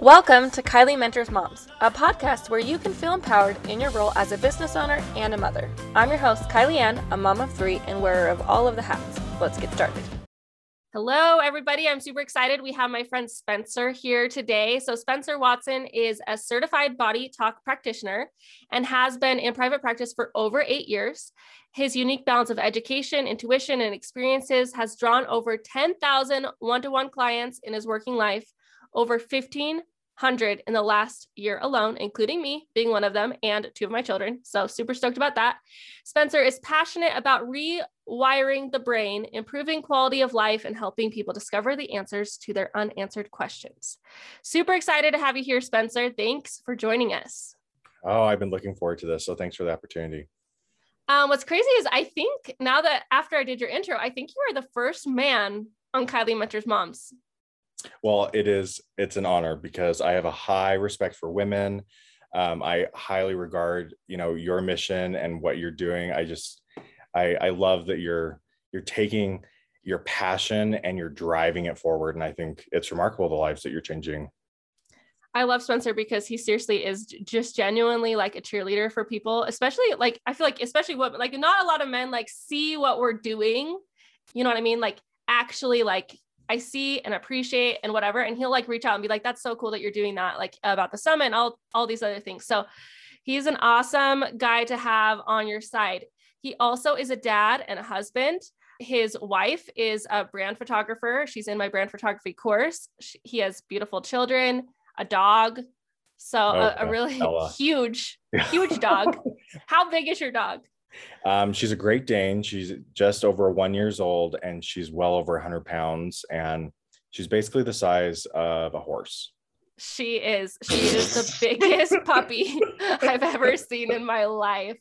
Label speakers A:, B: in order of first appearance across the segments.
A: Welcome to Kylie Mentors Moms, a podcast where you can feel empowered in your role as a business owner and a mother. I'm your host, Kylie Ann, a mom of three and wearer of all of the hats. Let's get started. Hello, everybody. I'm super excited. We have my friend Spencer here today. So, Spencer Watson is a certified body talk practitioner and has been in private practice for over eight years. His unique balance of education, intuition, and experiences has drawn over 10,000 one to one clients in his working life over 1,500 in the last year alone, including me being one of them and two of my children. So, super stoked about that. Spencer is passionate about rewiring the brain, improving quality of life, and helping people discover the answers to their unanswered questions. Super excited to have you here, Spencer. Thanks for joining us.
B: Oh, I've been looking forward to this. So, thanks for the opportunity.
A: Um, what's crazy is I think now that after I did your intro, I think you are the first man on Kylie Mentors Moms.
B: Well, it is. It's an honor because I have a high respect for women. Um, I highly regard, you know, your mission and what you're doing. I just, I, I love that you're you're taking your passion and you're driving it forward. And I think it's remarkable the lives that you're changing.
A: I love Spencer because he seriously is just genuinely like a cheerleader for people, especially like I feel like especially what like not a lot of men like see what we're doing. You know what I mean? Like actually like I see and appreciate and whatever. And he'll like reach out and be like, that's so cool that you're doing that, like about the summit and all, all these other things. So he's an awesome guy to have on your side. He also is a dad and a husband. His wife is a brand photographer. She's in my brand photography course. She, he has beautiful children, a dog. So oh, a, a, really Ella. huge, huge dog. How big is your dog?
B: Um, she's a Great Dane. She's just over one years old, and she's well over 100 pounds, and she's basically the size of a horse.
A: She is. She is the biggest puppy I've ever seen in my life.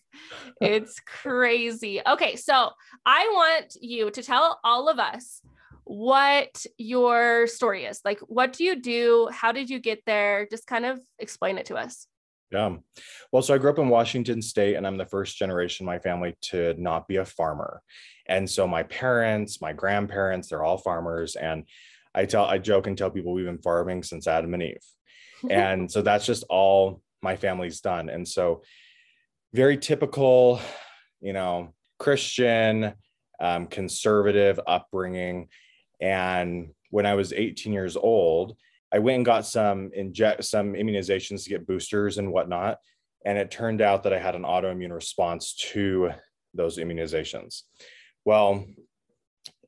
A: It's crazy. Okay, so I want you to tell all of us what your story is. Like, what do you do? How did you get there? Just kind of explain it to us.
B: Yeah. Well, so I grew up in Washington State, and I'm the first generation in my family to not be a farmer. And so my parents, my grandparents, they're all farmers. And I tell, I joke and tell people we've been farming since Adam and Eve. and so that's just all my family's done. And so, very typical, you know, Christian, um, conservative upbringing. And when I was 18 years old, I went and got some inject some immunizations to get boosters and whatnot. And it turned out that I had an autoimmune response to those immunizations. Well,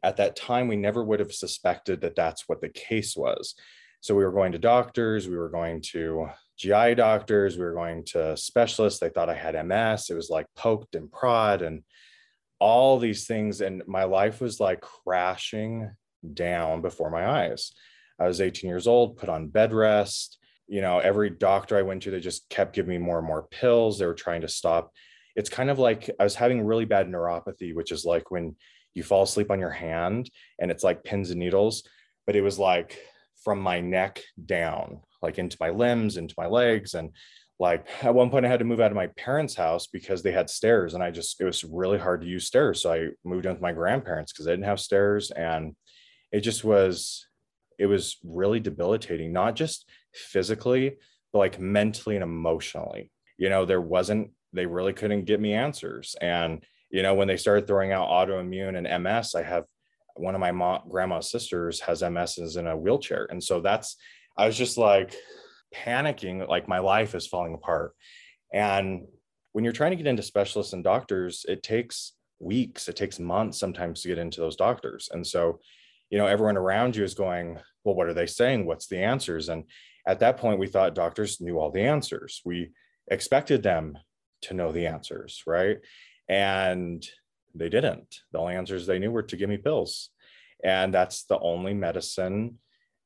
B: at that time, we never would have suspected that that's what the case was. So we were going to doctors, we were going to GI doctors, we were going to specialists. They thought I had MS. It was like poked and prod and all these things. And my life was like crashing down before my eyes. I was 18 years old, put on bed rest. You know, every doctor I went to, they just kept giving me more and more pills. They were trying to stop. It's kind of like I was having really bad neuropathy, which is like when you fall asleep on your hand and it's like pins and needles, but it was like from my neck down, like into my limbs, into my legs. And like at one point, I had to move out of my parents' house because they had stairs and I just, it was really hard to use stairs. So I moved in with my grandparents because they didn't have stairs. And it just was, it was really debilitating, not just physically, but like mentally and emotionally. You know, there wasn't, they really couldn't get me answers. And, you know, when they started throwing out autoimmune and MS, I have one of my mom, grandma's sisters has MS is in a wheelchair. And so that's, I was just like panicking, like my life is falling apart. And when you're trying to get into specialists and doctors, it takes weeks, it takes months sometimes to get into those doctors. And so you know everyone around you is going well what are they saying? What's the answers? And at that point we thought doctors knew all the answers. We expected them to know the answers right? And they didn't. The only answers they knew were to give me pills. And that's the only medicine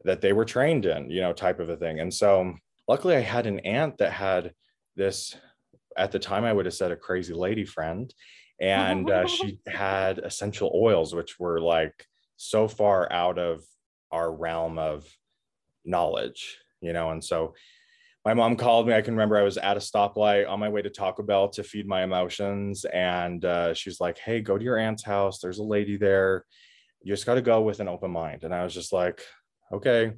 B: that they were trained in you know type of a thing. And so luckily i had an aunt that had this at the time i would have said a crazy lady friend. And uh, she had essential oils which were like so far out of our realm of knowledge, you know. And so my mom called me. I can remember I was at a stoplight on my way to Taco Bell to feed my emotions. And uh, she's like, Hey, go to your aunt's house. There's a lady there. You just got to go with an open mind. And I was just like, Okay.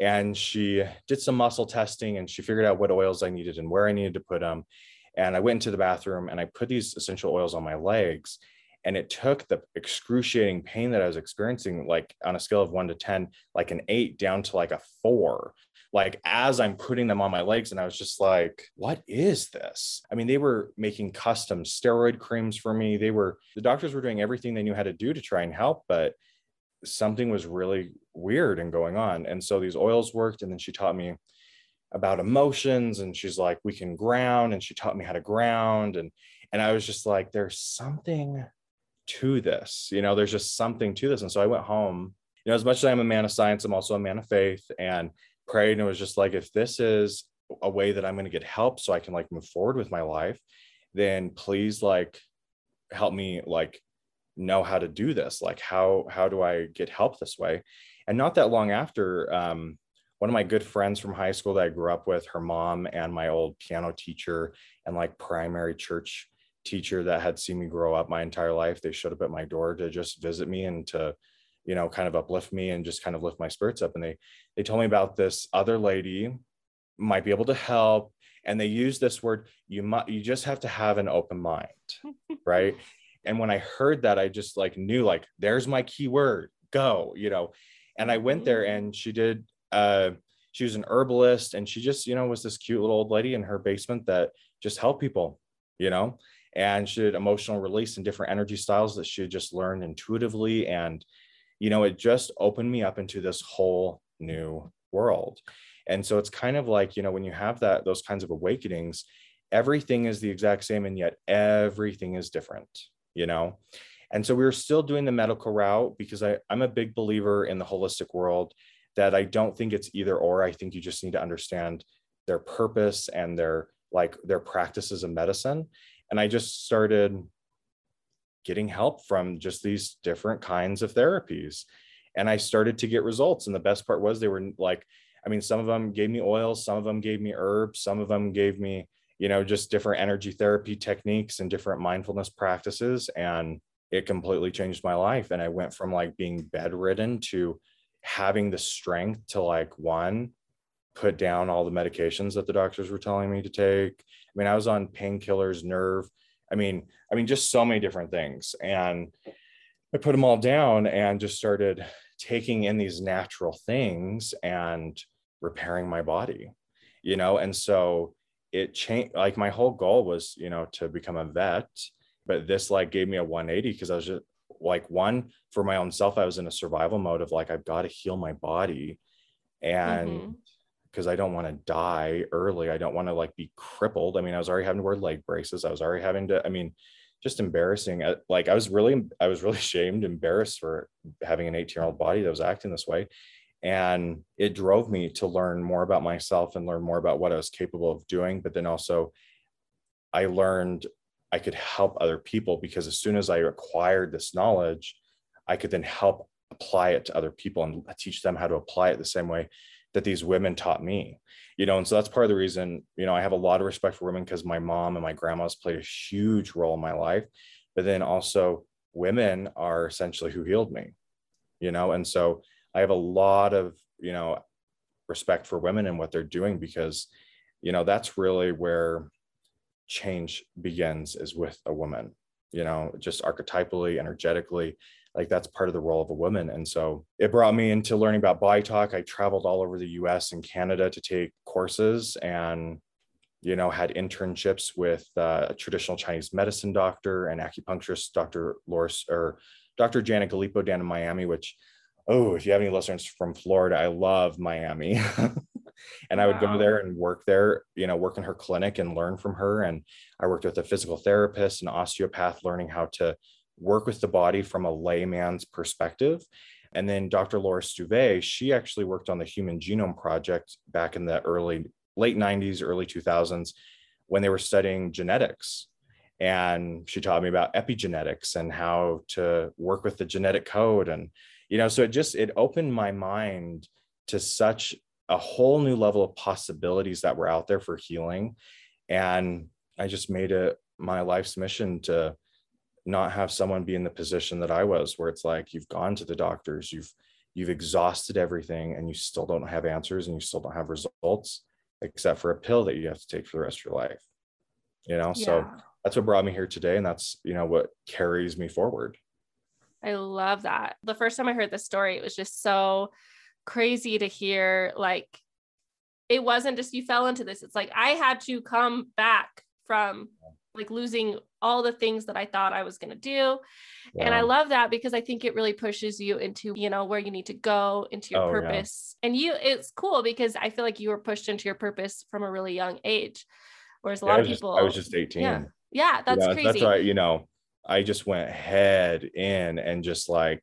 B: and she did some muscle testing and she figured out what oils I needed and where I needed to put them. And I went into the bathroom and I put these essential oils on my legs. And it took the excruciating pain that I was experiencing, like on a scale of one to 10, like an eight down to like a four. Like as I'm putting them on my legs, and I was just like, what is this? I mean, they were making custom steroid creams for me. They were, the doctors were doing everything they knew how to do to try and help, but something was really weird and going on. And so these oils worked. And then she taught me about emotions and she's like, we can ground. And she taught me how to ground. And and I was just like, there's something to this, you know, there's just something to this. And so I went home, you know, as much as I'm a man of science, I'm also a man of faith and prayed and it was just like, if this is a way that I'm going to get help so I can like move forward with my life, then please like help me like know how to do this like how how do i get help this way and not that long after um, one of my good friends from high school that i grew up with her mom and my old piano teacher and like primary church teacher that had seen me grow up my entire life they showed up at my door to just visit me and to you know kind of uplift me and just kind of lift my spirits up. And they they told me about this other lady might be able to help. And they use this word you might you just have to have an open mind right? And when i heard that i just like knew like there's my key word go you know? And i went there mm-hmm. and she did uh she was an herbalist and she just you know was this cute little old lady in her basement that just helped people you know and she did emotional release and different energy styles that she just learned intuitively. And you know it just opened me up into this whole new world. And so it's kind of like you know when you have that those kinds of awakenings everything is the exact same and yet everything is different you know? And so we were still doing the medical route because I, i'm a big believer in the holistic world that i don't think it's either or. I think you just need to understand their purpose and their like their practices of medicine and i just started getting help from just these different kinds of therapies and i started to get results and the best part was they were like i mean some of them gave me oils some of them gave me herbs some of them gave me you know, just different energy therapy techniques and different mindfulness practices. And it completely changed my life. And I went from like being bedridden to having the strength to like one, put down all the medications that the doctors were telling me to take. I mean, I was on painkillers, nerve. I mean, I mean, just so many different things. And I put them all down and just started taking in these natural things and repairing my body, you know? And so it changed like my whole goal was you know to become a vet but this like gave me a 180 because i was just like one for my own self i was in a survival mode of like i've got to heal my body and mm-hmm. Because i don't want to die early i don't want to like be crippled i mean i was already having to wear leg braces i was already having to i mean just embarrassing uh, like i was really i was really shamed embarrassed for having an 18 year old body that was acting this way and it drove me to learn more about myself and learn more about what I was capable of doing. But then also, I learned I could help other people because as soon as I acquired this knowledge, I could then help apply it to other people and teach them how to apply it the same way that these women taught me you know and so that's part of the reason you know i have a lot of respect for women because my mom and my grandma's played a huge role in my life but then also women are essentially who healed me you know and so I have a lot of, you know, respect for women and what they're doing because, you know, that's really where change begins is with a woman, you know, just archetypally, energetically, like that's part of the role of a woman. And so it brought me into learning about body talk. I traveled all over the US and Canada to take courses and you know, had internships with uh, a traditional Chinese medicine doctor and acupuncturist, Dr. Loris or Dr. Janet Galipo down in Miami, which oh, if you have any listeners from Florida, I love Miami. and I would go there and work there, you know, work in her clinic and learn from her. And I worked with a physical therapist and osteopath, learning how to work with the body from a layman's perspective. And then Dr. Laura Stuve, she actually worked on the Human Genome Project back in the early, late 90s, early 2000s when they were studying genetics. And she taught me about epigenetics and how to work with the genetic code and you know so it just it opened my mind to such a whole new level of possibilities that were out there for healing and i just made it my life's mission to not have someone be in the position that i was where it's like you've gone to the doctors you've you've exhausted everything and you still don't have answers and you still don't have results except for a pill that you have to take for the rest of your life you know? Yeah. so that's what brought me here today and that's you know what carries me forward.
A: I love that. The first time i heard this story it was just so crazy to hear like it wasn't just you fell into this it's like i had to come back from like losing all the things that I thought I was going to do. Yeah. And I love that because I think it really pushes you into, you know, where you need to go into your oh, purpose. Yeah. And you, it's cool because I feel like you were pushed into your purpose from a really young age. Whereas a yeah, lot of people,
B: just, I was just 18.
A: Yeah. Yeah. That's crazy.
B: That's right. You know, I just went head in and just like,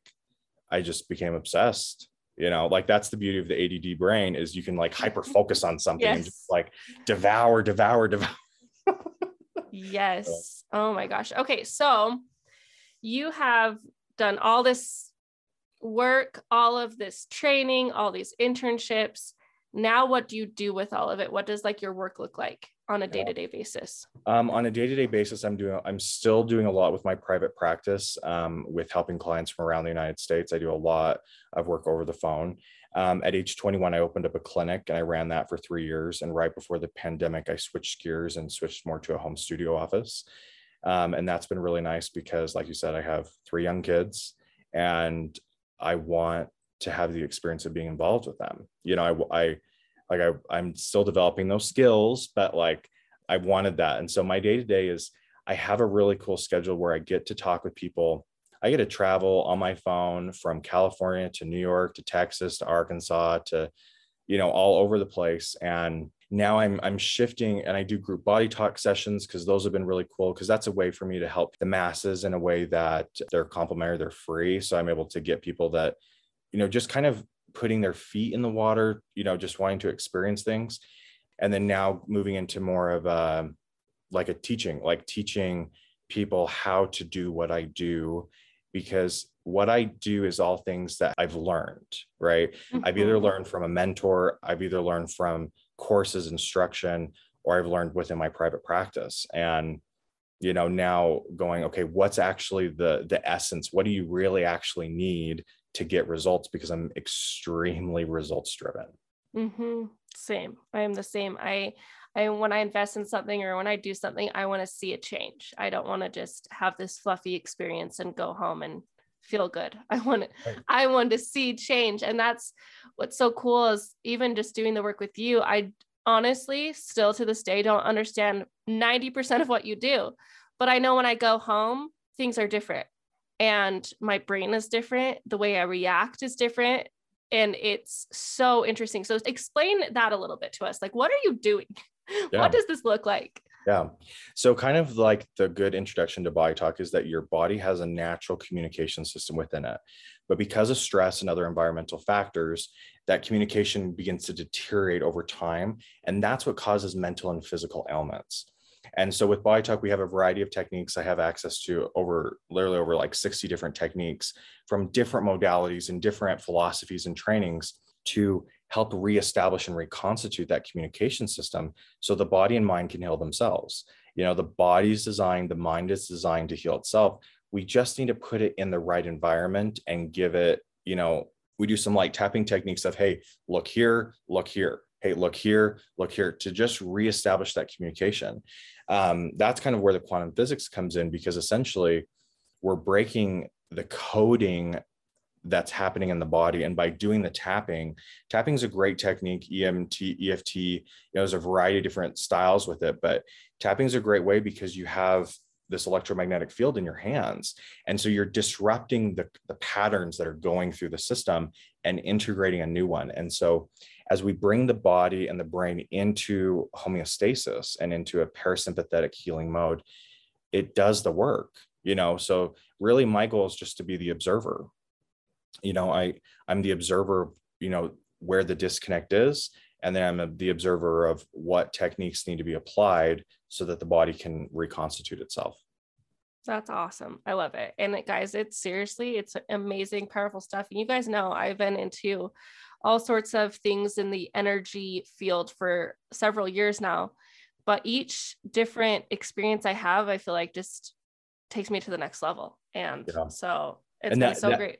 B: I just became obsessed you know like that's the beauty of the ADD brain is you can like hyper focus on something yes. and just like devour devour devour
A: Yes. Oh my gosh. Okay. So you have done all this work, all of this training, all these internships. Now, what do you do with all of it? What does like your work look like on a day to day basis?
B: Um, on a day to day basis, I'm doing, I'm still doing a lot with my private practice um, with helping clients from around the United States. I do a lot of work over the phone. Um, at age 21, I opened up a clinic and I ran that for three years. And right before the pandemic, I switched gears and switched more to a home studio office. Um, and that's been really nice because, like you said, I have three young kids and I want to have the experience of being involved with them. You know, I, I like I, I'm still developing those skills, but like I wanted that. And so my day to day is I have a really cool schedule where I get to talk with people I get to travel on my phone from California to New York to Texas to Arkansas to, you know, all over the place. And now I'm I'm shifting and I do group body talk sessions because those have been really cool because that's a way for me to help the masses in a way that they're complimentary, they're free. So I'm able to get people that, you know, just kind of putting their feet in the water, you know, just wanting to experience things. And then now moving into more of a like a teaching, like teaching people how to do what I do because what I do is all things that I've learned, right? Mm-hmm. I've either mm-hmm. learned from a mentor, I've either learned from courses, instruction, or I've learned within my private practice. And you know, now going, okay, what's actually the the essence? What do you really actually need to get results? Because I'm extremely results driven.
A: Mm-hmm. Same. I am the same. I I when I invest in something or when I do something, I want to see it change. I don't want to just have this fluffy experience and go home and feel good. I want right. I want to see change. And that's what's so cool is even just doing the work with you, I honestly still to this day don't understand 90% of what you do. But I know when I go home, things are different. And my brain is different. The way I react is different. And it's so interesting. So explain that a little bit to us. Like, what are you doing? yeah. what does this look like?
B: Yeah. So, kind of like the good introduction to body talk is that your body has a natural communication system within it. But because of stress and other environmental factors, that communication begins to deteriorate over time. And that's what causes mental and physical ailments. And so with Body Talk, we have a variety of techniques. I have access to over literally over like 60 different techniques from different modalities and different philosophies and trainings to help reestablish and reconstitute that communication system so the body and mind can heal themselves. You know, the body's designed, the mind is designed to heal itself. We just need to put it in the right environment and give it, you know, we do some like tapping techniques of, hey, look here, look here, hey, look here, look here, to just reestablish that communication. Um, that's kind of where the quantum physics comes in because essentially we're breaking the coding that's happening in the body. And by doing the tapping, tapping is a great technique, EMT, EFT, you know, there's a variety of different styles with it, but tapping is a great way because you have this electromagnetic field in your hands. And so you're disrupting the, the patterns that are going through the system and integrating a new one. And so as we bring the body and the brain into homeostasis and into a parasympathetic healing mode, it does the work, you know. So really my goal is just to be the observer you know i i'm the observer you know where the disconnect is and then i'm the observer of what techniques need to be applied so that the body can reconstitute itself.
A: That's awesome. I love it. And it, guys it's seriously it's amazing powerful stuff. And you guys know i've been into all sorts of things in the energy field for several years now but each different experience i have i feel like just takes me to the next level. And yeah. so It's and that, so that, great.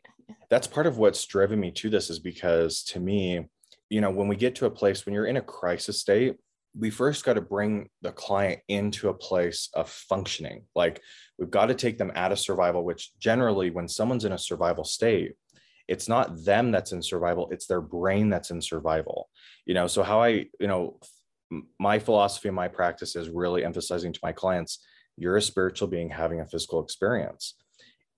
B: That's part of what's driven me to this is because to me, you know, when we get to a place when you're in a crisis state, we first got to bring the client into a place of functioning. Like we've got to take them out of survival, which generally, when someone's in a survival state, it's not them that's in survival, it's their brain that's in survival. You know, so how I, you know, my philosophy and my practice is really emphasizing to my clients you're a spiritual being having a physical experience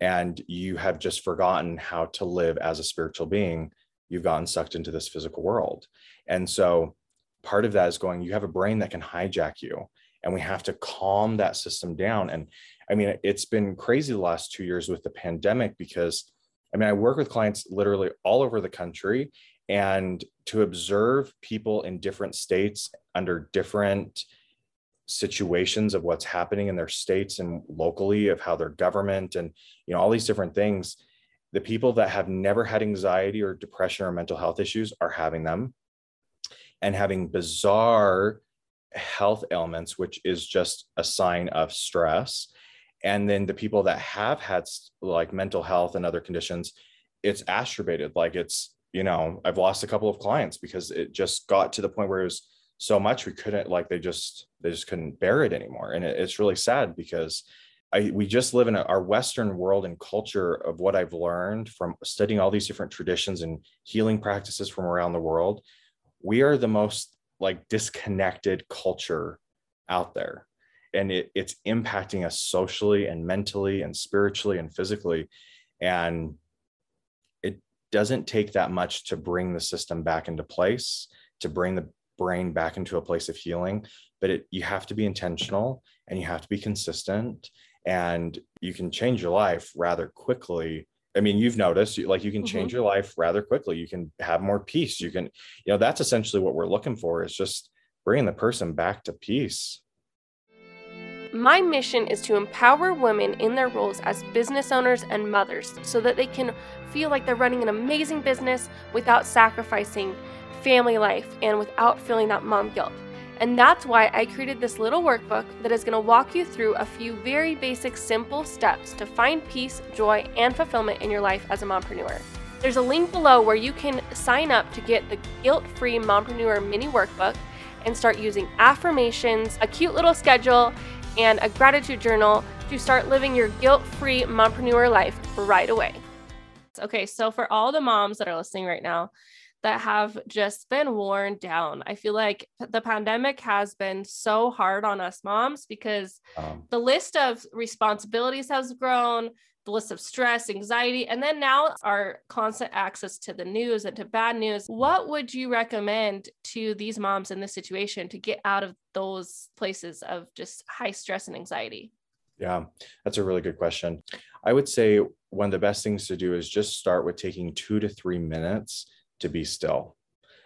B: and you have just forgotten how to live as a spiritual being you've gotten sucked into this physical world. And so part of that is going you have a brain that can hijack you and we have to calm that system down. And i mean it's been crazy the last two years with the pandemic because i mean i work with clients literally all over the country and to observe people in different states under different situations of what's happening in their states and locally of how their government and you know all these different things the people that have never had anxiety or depression or mental health issues are having them. And having bizarre health ailments which is just a sign of stress. And then the people that have had like mental health and other conditions it's astrabated like it's you know i've lost a couple of clients because it just got to the point where it was so much we couldn't like they just they just couldn't bear it anymore. And it, it's really sad because I, we just live in a, our western world and culture of what i've learned from studying all these different traditions and healing practices from around the world. We are the most like disconnected culture out there. And it, it's impacting us socially and mentally and spiritually and physically. And it doesn't take that much to bring the system back into place, to bring the brain back into a place of healing. But it, you have to be intentional and you have to be consistent and you can change your life rather quickly. I mean, you've noticed like you can change mm-hmm. your life rather quickly. You can have more peace. You can, you know, that's essentially what we're looking for is just bringing the person back to peace.
A: My mission is to empower women in their roles as business owners and mothers so that they can feel like they're running an amazing business without sacrificing family life and without feeling that mom guilt. And that's why I created this little workbook that is going to walk you through a few very basic, simple steps to find peace, joy, and fulfillment in your life as a mompreneur. There's a link below where you can sign up to get the guilt free mompreneur mini workbook and start using affirmations, a cute little schedule, and a gratitude journal to start living your guilt free mompreneur life right away. Okay, so for all the moms that are listening right now that have just been worn down, I feel like the pandemic has been so hard on us moms because um, the list of responsibilities has grown, the list of stress, anxiety, and then now our constant access to the news and to bad news. What would you recommend to these moms in this situation to get out of those places of just high stress and anxiety?
B: Yeah, that's a really good question. I would say one of the best things to do is just start with taking two to three minutes to be still.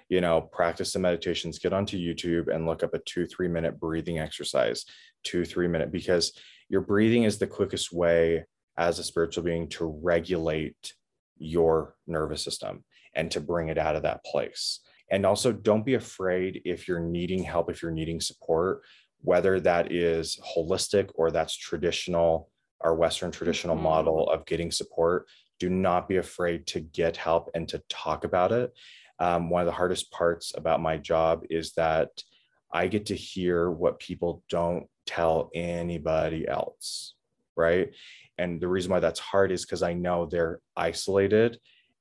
B: You know, practice the meditations, get onto YouTube and look up a two, three minute breathing exercise, two, three minute, because your breathing is the quickest way as a spiritual being to regulate your nervous system and to bring it out of that place. And also, don't be afraid if you're needing help, if you're needing support, whether that is holistic or that's traditional, our Western traditional mm-hmm. model of getting support. Do not be afraid to get help and to talk about it. Um, one of the hardest parts about my job is that I get to hear what people don't tell anybody else. Right and the reason why that's hard is because I know they're isolated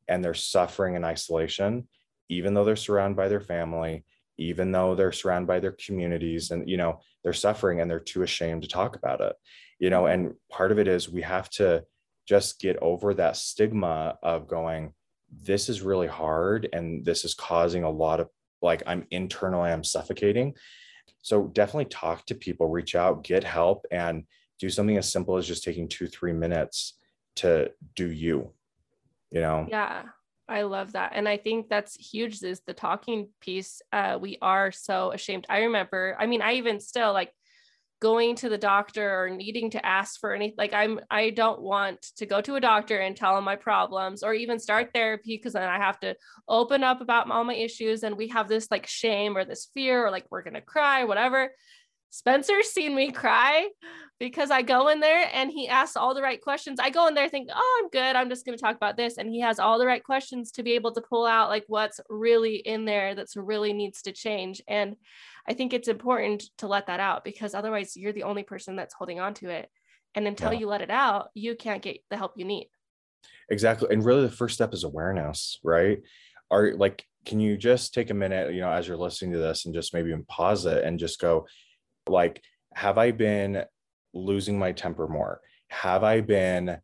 B: and they're suffering in isolation, even though they're surrounded by their family, even though they're surrounded by their communities, and you know, they're suffering and they're too ashamed to talk about it. You know, and part of it is we have to just get over that stigma of going, this is really hard and this is causing a lot of like I'm internally, I'm suffocating. So definitely talk to people, reach out, get help, and do something as simple as just taking two, three minutes to do you, you know?
A: Yeah. I love that. And I think that's huge is the talking piece. Uh, we are so ashamed. I remember, I mean, I even still like going to the doctor or needing to ask for anything. Like I'm, I don't want to go to a doctor and tell them my problems or even start therapy because then I have to open up about all my issues. And we have this like shame or this fear or like we're to cry, whatever. Spencer's seen me cry because I go in there and he asks all the right questions. I go in there think, oh, I'm good. I'm just going to talk about this. And he has all the right questions to be able to pull out like what's really in there that's really needs to change. And I think it's important to let that out because otherwise you're the only person that's holding on to it. And until yeah. you let it out, you can't get the help you need.
B: Exactly. And really the first step is awareness, right? Are like, can you just take a minute, you know, as you're listening to this and just maybe pause it and just go, like, have I been losing my temper more? Have I been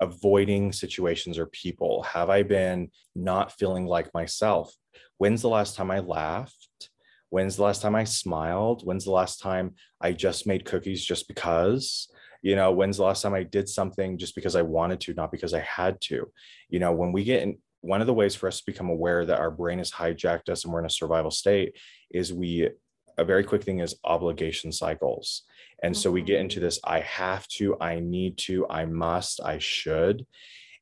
B: avoiding situations or people? Have I been not feeling like myself? When's the last time I laughed? When's the last time I smiled? When's the last time I just made cookies just because? You know, when's the last time I did something just because I wanted to, not because I had to? You know, when we get in, one of the ways for us to become aware that our brain has hijacked us and we're in a survival state is we a very quick thing is obligation cycles. And so we get into mm-hmm. this I have to, I need to, I must, I should.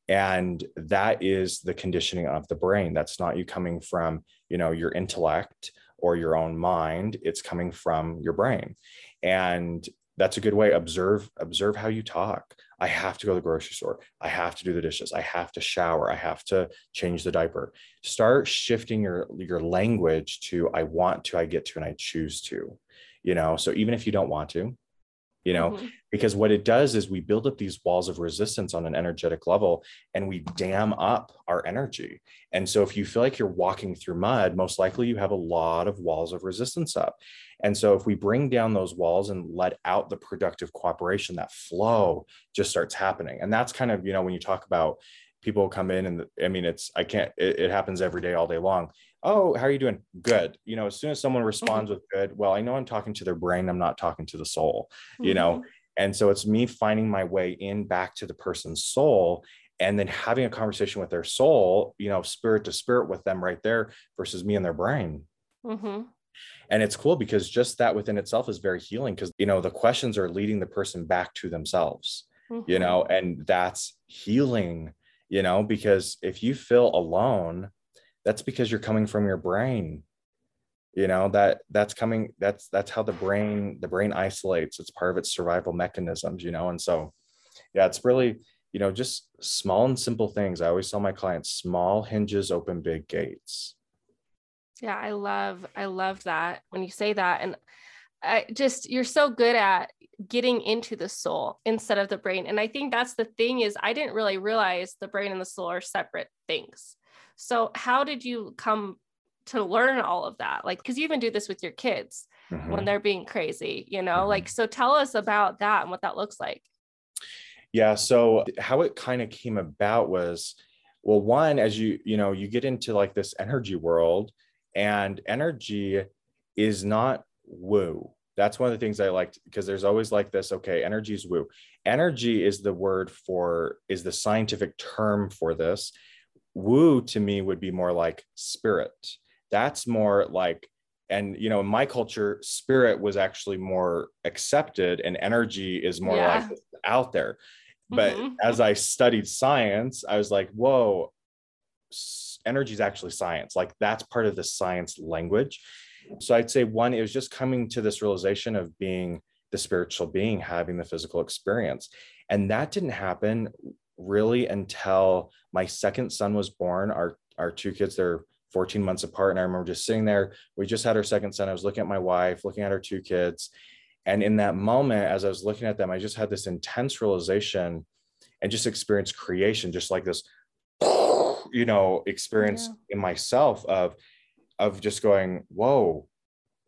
B: And that is the conditioning of the brain. That's not you coming from, you know, your intellect or your own mind. It's coming from your brain. And that's a good way observe observe how you talk i have to go to the grocery store. I have to do the dishes. I have to shower. I have to change the diaper. Start shifting your your language to i want to i get to and i choose to you know? So even if you don't want to you know? Mm-hmm. because what it does is we build up these walls of resistance on an energetic level and we dam up our energy. And so if you feel like you're walking through mud most likely you have a lot of walls of resistance up and so if we bring down those walls and let out the productive cooperation that flow just starts happening and that's kind of you know when you talk about people come in and i mean it's i can't it, it happens every day all day long oh how are you doing good you know as soon as someone responds mm-hmm. with good well i know i'm talking to their brain i'm not talking to the soul mm-hmm. you know mm-hmm. and so it's me finding my way in back to the person's soul and then having a conversation with their soul you know spirit to spirit with them right there versus me and their brain mm-hmm. And it's cool because just that within itself is very healing because you know the questions are leading the person back to themselves mm-hmm. you know and that's healing you know because if you feel alone that's because you're coming from your brain you know that that's coming that's that's how the brain the brain isolates. It's part of its survival mechanisms you know and so yeah it's really you know just small and simple things. I always tell my clients small hinges open big gates
A: yeah i love i love that when you say that and i just you're so good at getting into the soul instead of the brain and i think that's the thing is i didn't really realize the brain and the soul are separate things so, how did you come to learn all of that? Like, because you even do this with your kids mm-hmm. when they're being crazy, you know? Mm-hmm. Like, so tell us about that and what that looks like.
B: Yeah. So, how it kind of came about was, well, one, as you, you know, you get into like this energy world, and energy is not woo. That's one of the things I liked because there's always like this, okay, energy is woo. Energy is the word for, is the scientific term for this woo to me would be more like spirit that's more like and you know in my culture spirit was actually more accepted and energy is more yeah. like out there but mm-hmm. as i studied science i was like whoa energy is actually science like that's part of the science language so i'd say one it was just coming to this realization of being the spiritual being having the physical experience and that didn't happen really until my second son was born. Our our two kids, they're 14 months apart. And I remember just sitting there. We just had our second son. I was looking at my wife, looking at our two kids. And in that moment, as I was looking at them, I just had this intense realization and just experienced creation, just like this, you know, experience yeah. in myself of of just going, whoa,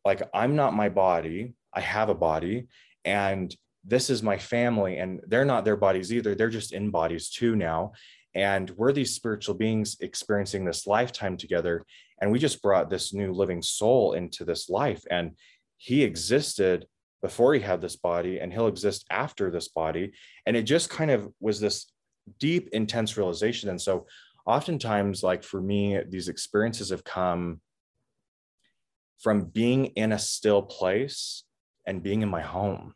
B: like I'm not my body. I have a body. And this is my family and they're not their bodies either they're just in bodies too now and we're these spiritual beings experiencing this lifetime together and we just brought this new living soul into this life and he existed before he had this body and he'll exist after this body and it just kind of was this deep intense realization and so oftentimes like for me these experiences have come from being in a still place and being in my home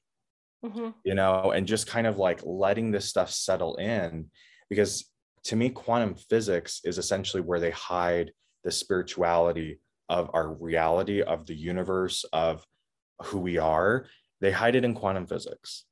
B: mm-hmm. you know, and just kind of like letting this stuff settle in. Because to me, quantum physics is essentially where they hide the spirituality of our reality, of the universe, of who we are they hide it in quantum physics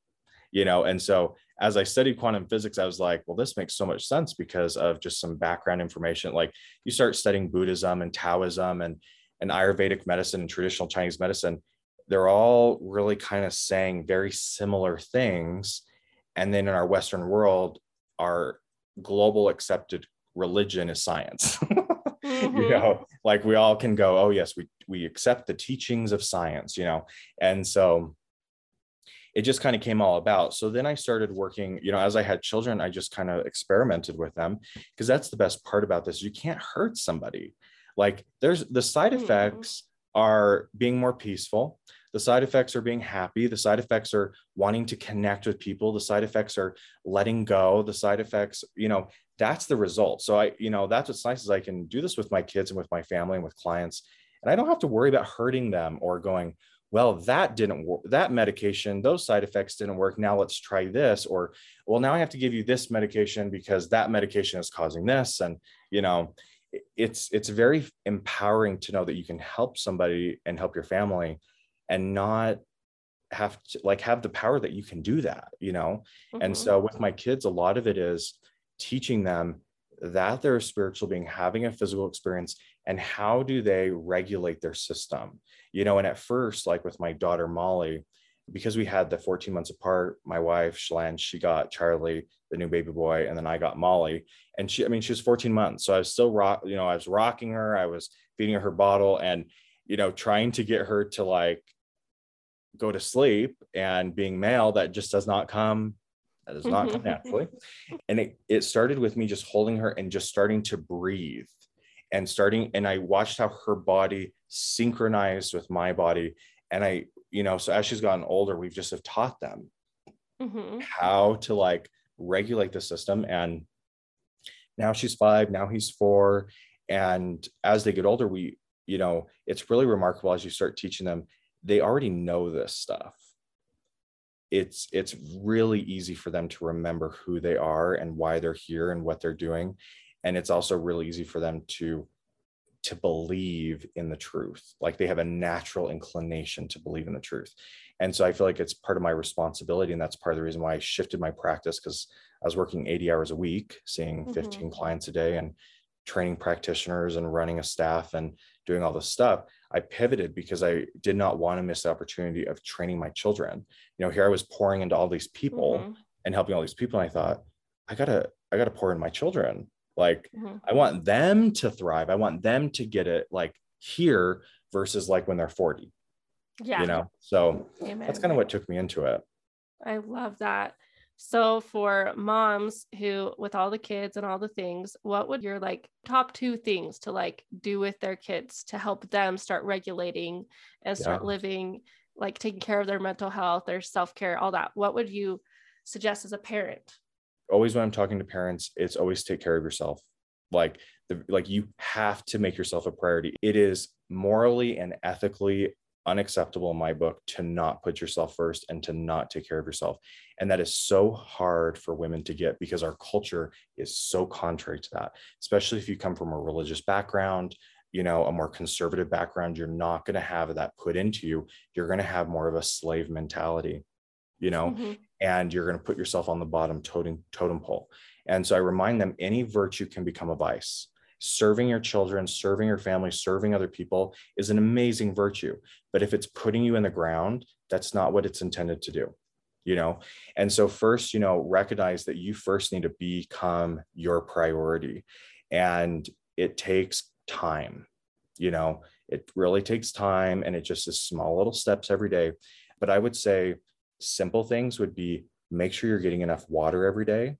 B: you know and so as i studied quantum physics i was like well this makes so much sense because of just some background information. Like you start studying buddhism and taoism and and ayurvedic medicine and traditional chinese medicine they're all really kind of saying very similar things. And then in our western world our global accepted religion is science. Mm-hmm. you know like we all can go oh yes we we accept the teachings of science you know? And so it just kind of came all about. So then i started working you know as i had children i just kind of experimented with them because that's the best part about this you can't hurt somebody. Like there's the side mm-hmm. effects are being more peaceful the side effects are being happy the side effects are wanting to connect with people the side effects are letting go the side effects you know that's the result. So i you know that's what's nice is i can do this with my kids and with my family and with clients and i don't have to worry about hurting them or going well that didn't work that medication those side effects didn't work. Now let's try this or well now i have to give you this medication because that medication is causing this. And you know it's it's very empowering to know that you can help somebody and help your family and not have to like have the power that you can do that you know? Mm-hmm. and so with my kids a lot of it is teaching them that they're a spiritual being having a physical experience and how do they regulate their system? You know and at first like with my daughter molly because we had the 14 months apart my wife Shalane, she got charlie the new baby boy and then i got molly. And she i mean she was 14 months so i was still rock you know i was rocking her i was feeding her her bottle and you know, trying to get her to like go to sleep and being male, that just does not come, that does not come naturally. And it, it started with me just holding her and just starting to breathe and starting, and I watched how her body synchronized with my body. And I, you know, so as she's gotten older, we've just have taught them mm-hmm. how to like regulate the system. And now she's five, now he's four. And as they get older, we you know, it's really remarkable as you start teaching them, they already know this stuff. It's it's really easy for them to remember who they are and why they're here and what they're doing. And it's also really easy for them to to believe in the truth. Like they have a natural inclination to believe in the truth. And so I feel like it's part of my responsibility. And that's part of the reason why I shifted my practice because I was working 80 hours a week, seeing 15 mm-hmm. clients a day and training practitioners and running a staff and doing all this stuff i pivoted because i did not want to miss the opportunity of training my children you know here i was pouring into all these people mm-hmm. and helping all these people and i thought i gotta i gotta pour in my children like mm-hmm. i want them to thrive i want them to get it like here versus like when they're 40 yeah you know so Amen. that's kind of what took me into it
A: i love that so for moms who with all the kids and all the things, what would your like top two things to like do with their kids to help them start regulating and start yeah. living like taking care of their mental health, their self-care, all that. What would you suggest as a parent?
B: Always when I'm talking to parents, it's always take care of yourself. Like the like you have to make yourself a priority. It is morally and ethically unacceptable in my book to not put yourself first and to not take care of yourself. And that is so hard for women to get because our culture is so contrary to that, especially if you come from a religious background, you know, a more conservative background, you're not going to have that put into you. You're going to have more of a slave mentality, you know, mm-hmm. And you're going to put yourself on the bottom totem, totem pole. And so I remind them any virtue can become a vice serving your children, serving your family, serving other people is an amazing virtue. But if it's putting you in the ground, that's not what it's intended to do. You know, and so first, you know, recognize that you first need to become your priority. And it takes time, you know, it really takes time and it just is small little steps every day. But I would say simple things would be make sure you're getting enough water every day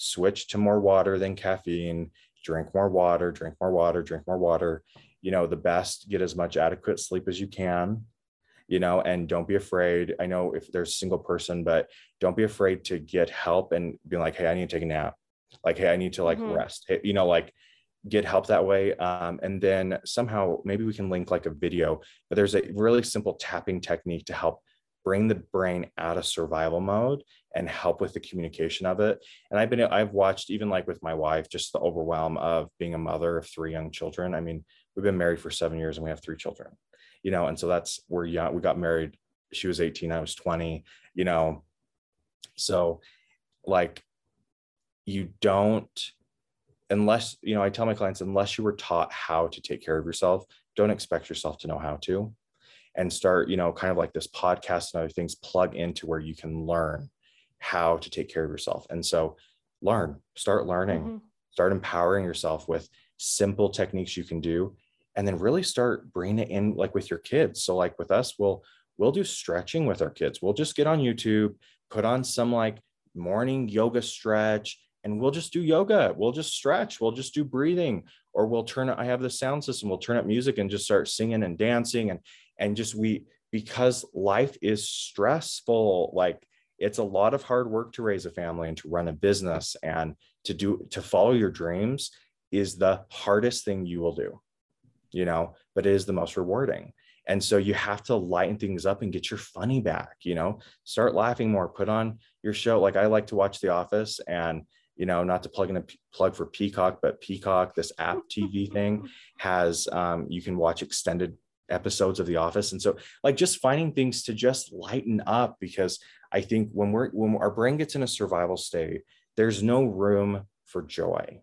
B: switch to more water than caffeine, drink more water, drink more water, drink more water. You know, the best, get as much adequate sleep as you can, you know, and don't be afraid. I know if there's a single person, but don't be afraid to get help and be like, hey, I need to take a nap. Like, hey, I need to like mm-hmm. rest. Hey, you know, like get help that way. Um, and then somehow maybe we can link like a video, but there's a really simple tapping technique to help bring the brain out of survival mode and help with the communication of it. And I've been, I've watched even like with my wife, just the overwhelm of being a mother of three young children. I mean, we've been married for seven years and we have three children, you know, and so that's where young, we got married. She was 18, I was 20, you know. So like you don't unless you know i tell my clients unless you were taught how to take care of yourself don't expect yourself to know how to and start you know kind of like this podcast and other things plug into where you can learn how to take care of yourself. And so learn start learning. Mm-hmm. start empowering yourself with simple techniques you can do and then really start bringing it in like with your kids. So like with us we'll we'll do stretching with our kids. We'll just get on youtube put on some like morning yoga stretch and we'll just do yoga. We'll just stretch. We'll just do breathing. Or we'll turn i have the sound system. We'll turn up music and just start singing and dancing and and just we because life is stressful like it's a lot of hard work to raise a family and to run a business and to do to follow your dreams is the hardest thing you will do you know but it is the most rewarding. And so you have to lighten things up and get your funny back you know start laughing more put on your show. Like i like to watch the office and you know, not to plug in a p- plug for Peacock, but Peacock, this app TV thing, has um, you can watch extended episodes of The Office, and so like just finding things to just lighten up because I think when we're when our brain gets in a survival state, there's no room for joy.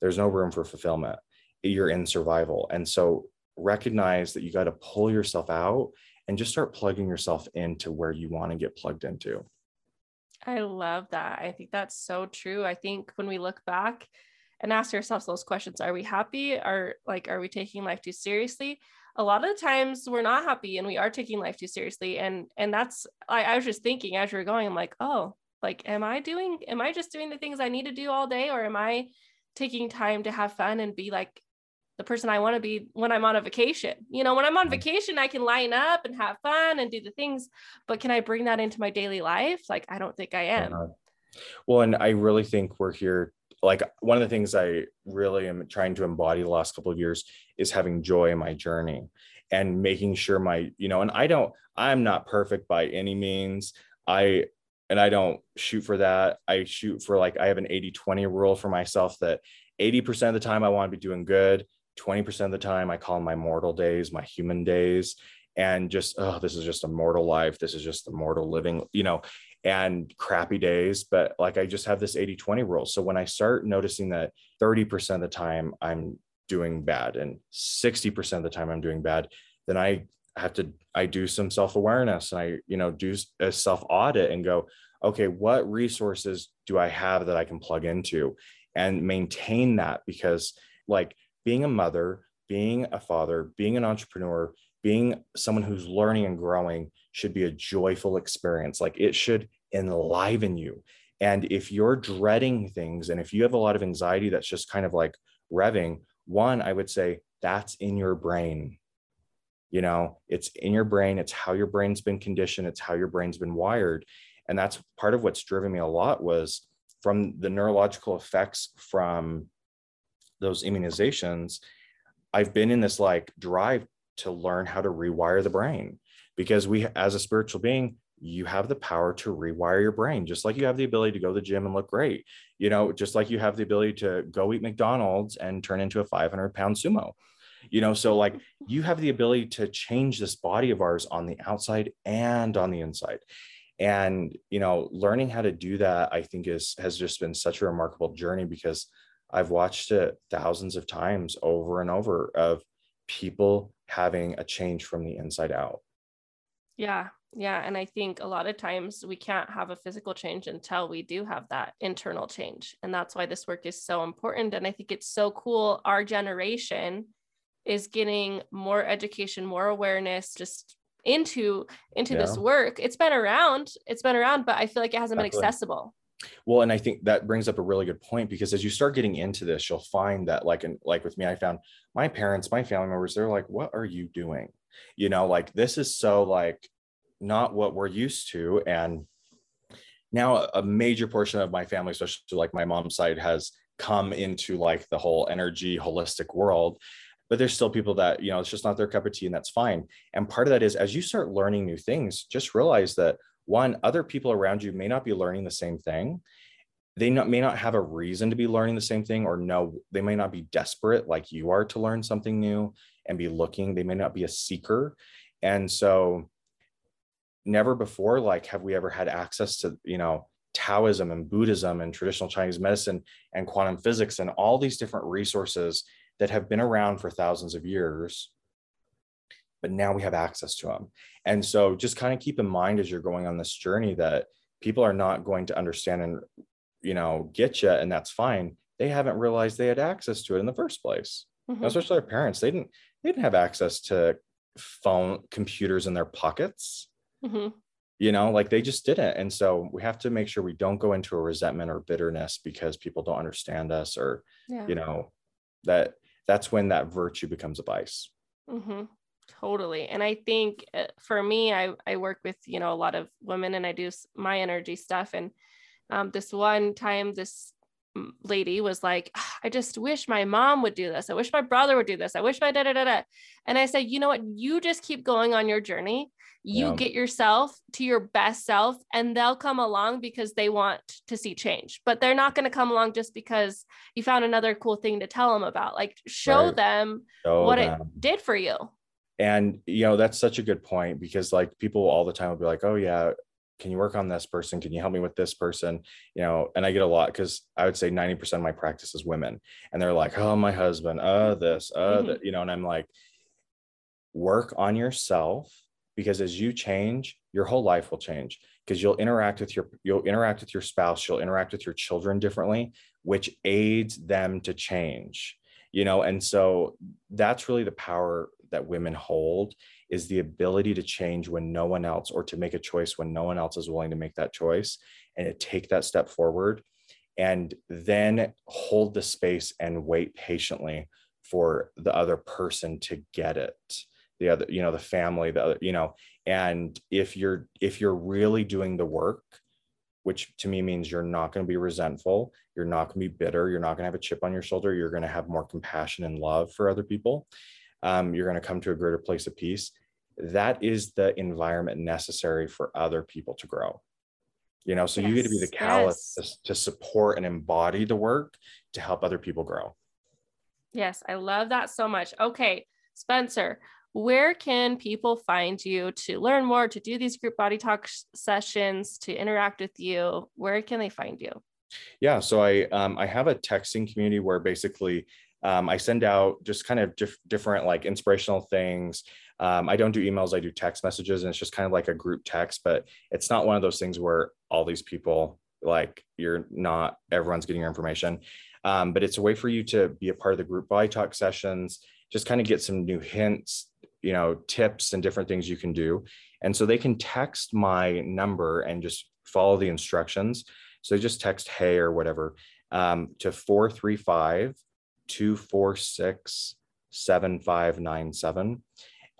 B: There's no room for fulfillment. You're in survival, and so recognize that you got to pull yourself out and just start plugging yourself into where you want to get plugged into.
A: I love that. I think that's so true. I think when we look back and ask ourselves those questions, are we happy? Are like, are we taking life too seriously? A lot of the times we're not happy and we are taking life too seriously. And and that's I, I was just thinking as we are going, I'm like, oh, like am I doing am I just doing the things I need to do all day or am I taking time to have fun and be like the person I want to be when I'm on a vacation. You know, when I'm on mm-hmm. vacation, I can line up and have fun and do the things, but can I bring that into my daily life? Like, I don't think I am. Uh,
B: well, and I really think we're here. Like, one of the things I really am trying to embody the last couple of years is having joy in my journey and making sure my, you know, and I don't, I'm not perfect by any means. I, and I don't shoot for that. I shoot for like, I have an 80 20 rule for myself that 80% of the time I want to be doing good 20% of the time I call my mortal days, my human days. And just, oh, this is just a mortal life. This is just the mortal living, you know, and crappy days. But like I just have this 80 20 rule. So when I start noticing that 30% of the time I'm doing bad and 60% of the time I'm doing bad, then I have to, I do some self awareness and I, you know, do a self audit and go, okay, what resources do I have that I can plug into and maintain that? Because like being a mother, being a father, being an entrepreneur, being someone who's learning and growing should be a joyful experience. Like it should enliven you. And if you're dreading things and if you have a lot of anxiety that's just kind of like revving, one, I would say that's in your brain. You know, it's in your brain, it's how your brain's been conditioned, it's how your brain's been wired. And that's part of what's driven me a lot was from the neurological effects from those immunizations, I've been in this like drive to learn how to rewire the brain because we, as a spiritual being, you have the power to rewire your brain, just like you have the ability to go to the gym and look great. You know, just like you have the ability to go eat McDonald's and turn into a 500 pound sumo. You know, so like you have the ability to change this body of ours on the outside and on the inside. And, you know, learning how to do that, I think is has just been such a remarkable journey because I've watched it thousands of times over and over of people having a change from the inside out.
A: Yeah. Yeah. And I think a lot of times we can't have a physical change until we do have that internal change. And that's why this work is so important. And I think it's so cool. Our generation is getting more education, more awareness, just into into yeah. this work it's been around it's been around but i feel like it hasn't Definitely. been accessible
B: well, and I think that brings up a really good point because as you start getting into this, you'll find that like in like with me, I found my parents, my family members, they're like, what are you doing? You know, like this is so like not what we're used to. And now a major portion of my family, especially like my mom's side, has come into like the whole energy holistic world but there's still people that you know it's just not their cup of tea and that's fine. And part of that is as you start learning new things just realize that one other people around you may not be learning the same thing. They not, may not have a reason to be learning the same thing or no they may not be desperate like you are to learn something new and be looking. They may not be a seeker. And so never before like have we ever had access to you know taoism and buddhism and traditional chinese medicine and quantum physics and all these different resources that have been around for thousands of years but now we have access to them and so just kind of keep in mind as you're going on this journey that people are not going to understand and you know get you and that's fine. They haven't realized they had access to it in the first place. Mm-hmm. especially their parents. They didn't they didn't have access to phone computers in their pockets mm-hmm. you know like they just didn't and so we have to make sure we don't go into a resentment or bitterness because people don't understand us or yeah. you know that that's when that virtue becomes a vice
A: mm-hmm. totally and i think uh, for me i i work with you know a lot of women and i do my energy stuff and um, this one time this lady was like, ah, I just wish my mom would do this. I wish my brother would do this. I wish my da da da da. And I said, you know what? You just keep going on your journey. You yeah. get yourself to your best self, and they'll come along because they want to see change. But they're not going to come along just because you found another cool thing to tell them about. Like, show right. them show what them. it did for you.
B: And you know that's such a good point because like people all the time will be like, "Oh yeah, can you work on this person can you help me with this person you know and i get a lot because i would say 90% of my practice is women and they're like oh my husband uh this uh mm-hmm. that you know and i'm like work on yourself because as you change your whole life will change because you'll interact with your you'll interact with your spouse you'll interact with your children differently which aids them to change you know and so that's really the power that women hold is the ability to change when no one else or to make a choice when no one else is willing to make that choice and to take that step forward and then hold the space and wait patiently for the other person to get it. The other you know the family the other you know and if you're if you're really doing the work which to me means you're not going to be resentful you're not going to be bitter you're not going to have a chip on your shoulder you're going to have more compassion and love for other people um, you're going to come to a greater place of peace that is the environment necessary for other people to grow. You know so yes, you get to be the catalyst yes. to support and embody the work to help other people grow.
A: Yes i love that so much. Okay spencer where can people find you to learn more to do these group body talk sessions to interact with you? Where can they find you?
B: Yeah so i um, i have a texting community where basically um, I send out just kind of diff- different like inspirational things. Um, I don't do emails, I do text messages, and it's just kind of like a group text, but it's not one of those things where all these people like you're not everyone's getting your information. Um, but it's a way for you to be a part of the group body talk sessions, just kind of get some new hints, you know, tips and different things you can do. And so they can text my number and just follow the instructions. So just text hey or whatever um, to 435 246 7597.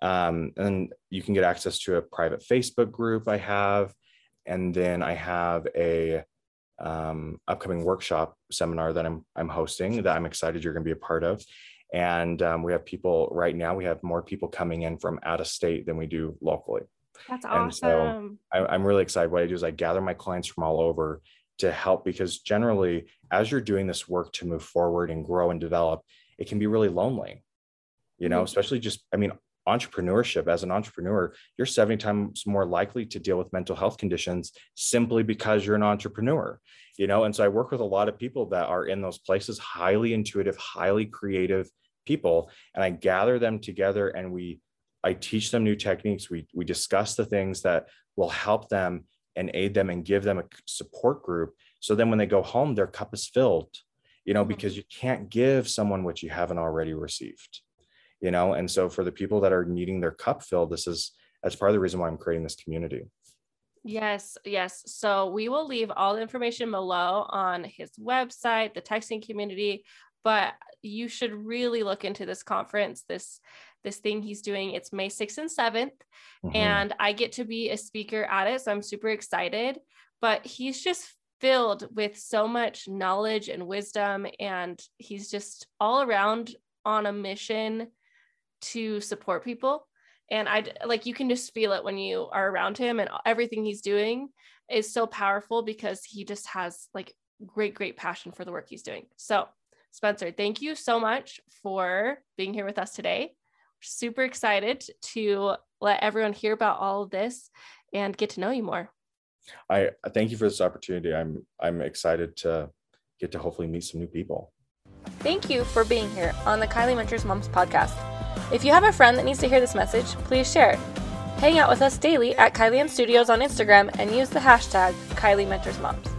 B: Um, and you can get access to a private Facebook group I have. And then I have a um, upcoming workshop seminar that I'm, I'm hosting that I'm excited you're going to be a part of. And um, we have people right now, we have more people coming in from out of state than we do locally.
A: That's awesome. And so
B: I, I'm really excited. What I do is I gather my clients from all over to help because generally, as you're doing this work to move forward and grow and develop, it can be really lonely, you know, mm-hmm. especially just, I mean, entrepreneurship as an entrepreneur you're 70 times more likely to deal with mental health conditions simply because you're an entrepreneur you know? And so i work with a lot of people that are in those places highly intuitive highly creative people and i gather them together and we i teach them new techniques. We we discuss the things that will help them and aid them and give them a support group. So then when they go home their cup is filled you know mm-hmm. because you can't give someone what you haven't already received you know? And so for the people that are needing their cup filled this is that's part of the reason why i'm creating this community.
A: Yes yes. So we will leave all the information below on his website the texting community but you should really look into this conference this this thing he's doing. It's may 6th and 7th mm-hmm. and i get to be a speaker at it so i'm super excited. But he's just filled with so much knowledge and wisdom and he's just all around on a mission to support people and i like you can just feel it when you are around him and everything he's doing is so powerful because he just has like great, great passion for the work he's doing. So, Spencer, thank you so much for being here with us today. We're super excited to let everyone hear about all of this and get to know you more.
B: I thank you for this opportunity. I'm I'm excited to get to hopefully meet some new people.
A: Thank you for being here on the Kylie Mentors Moms podcast. If you have a friend that needs to hear this message, please share it. Hang out with us daily at Kylie Studios on Instagram and use the hashtag Kylie Mentors Moms.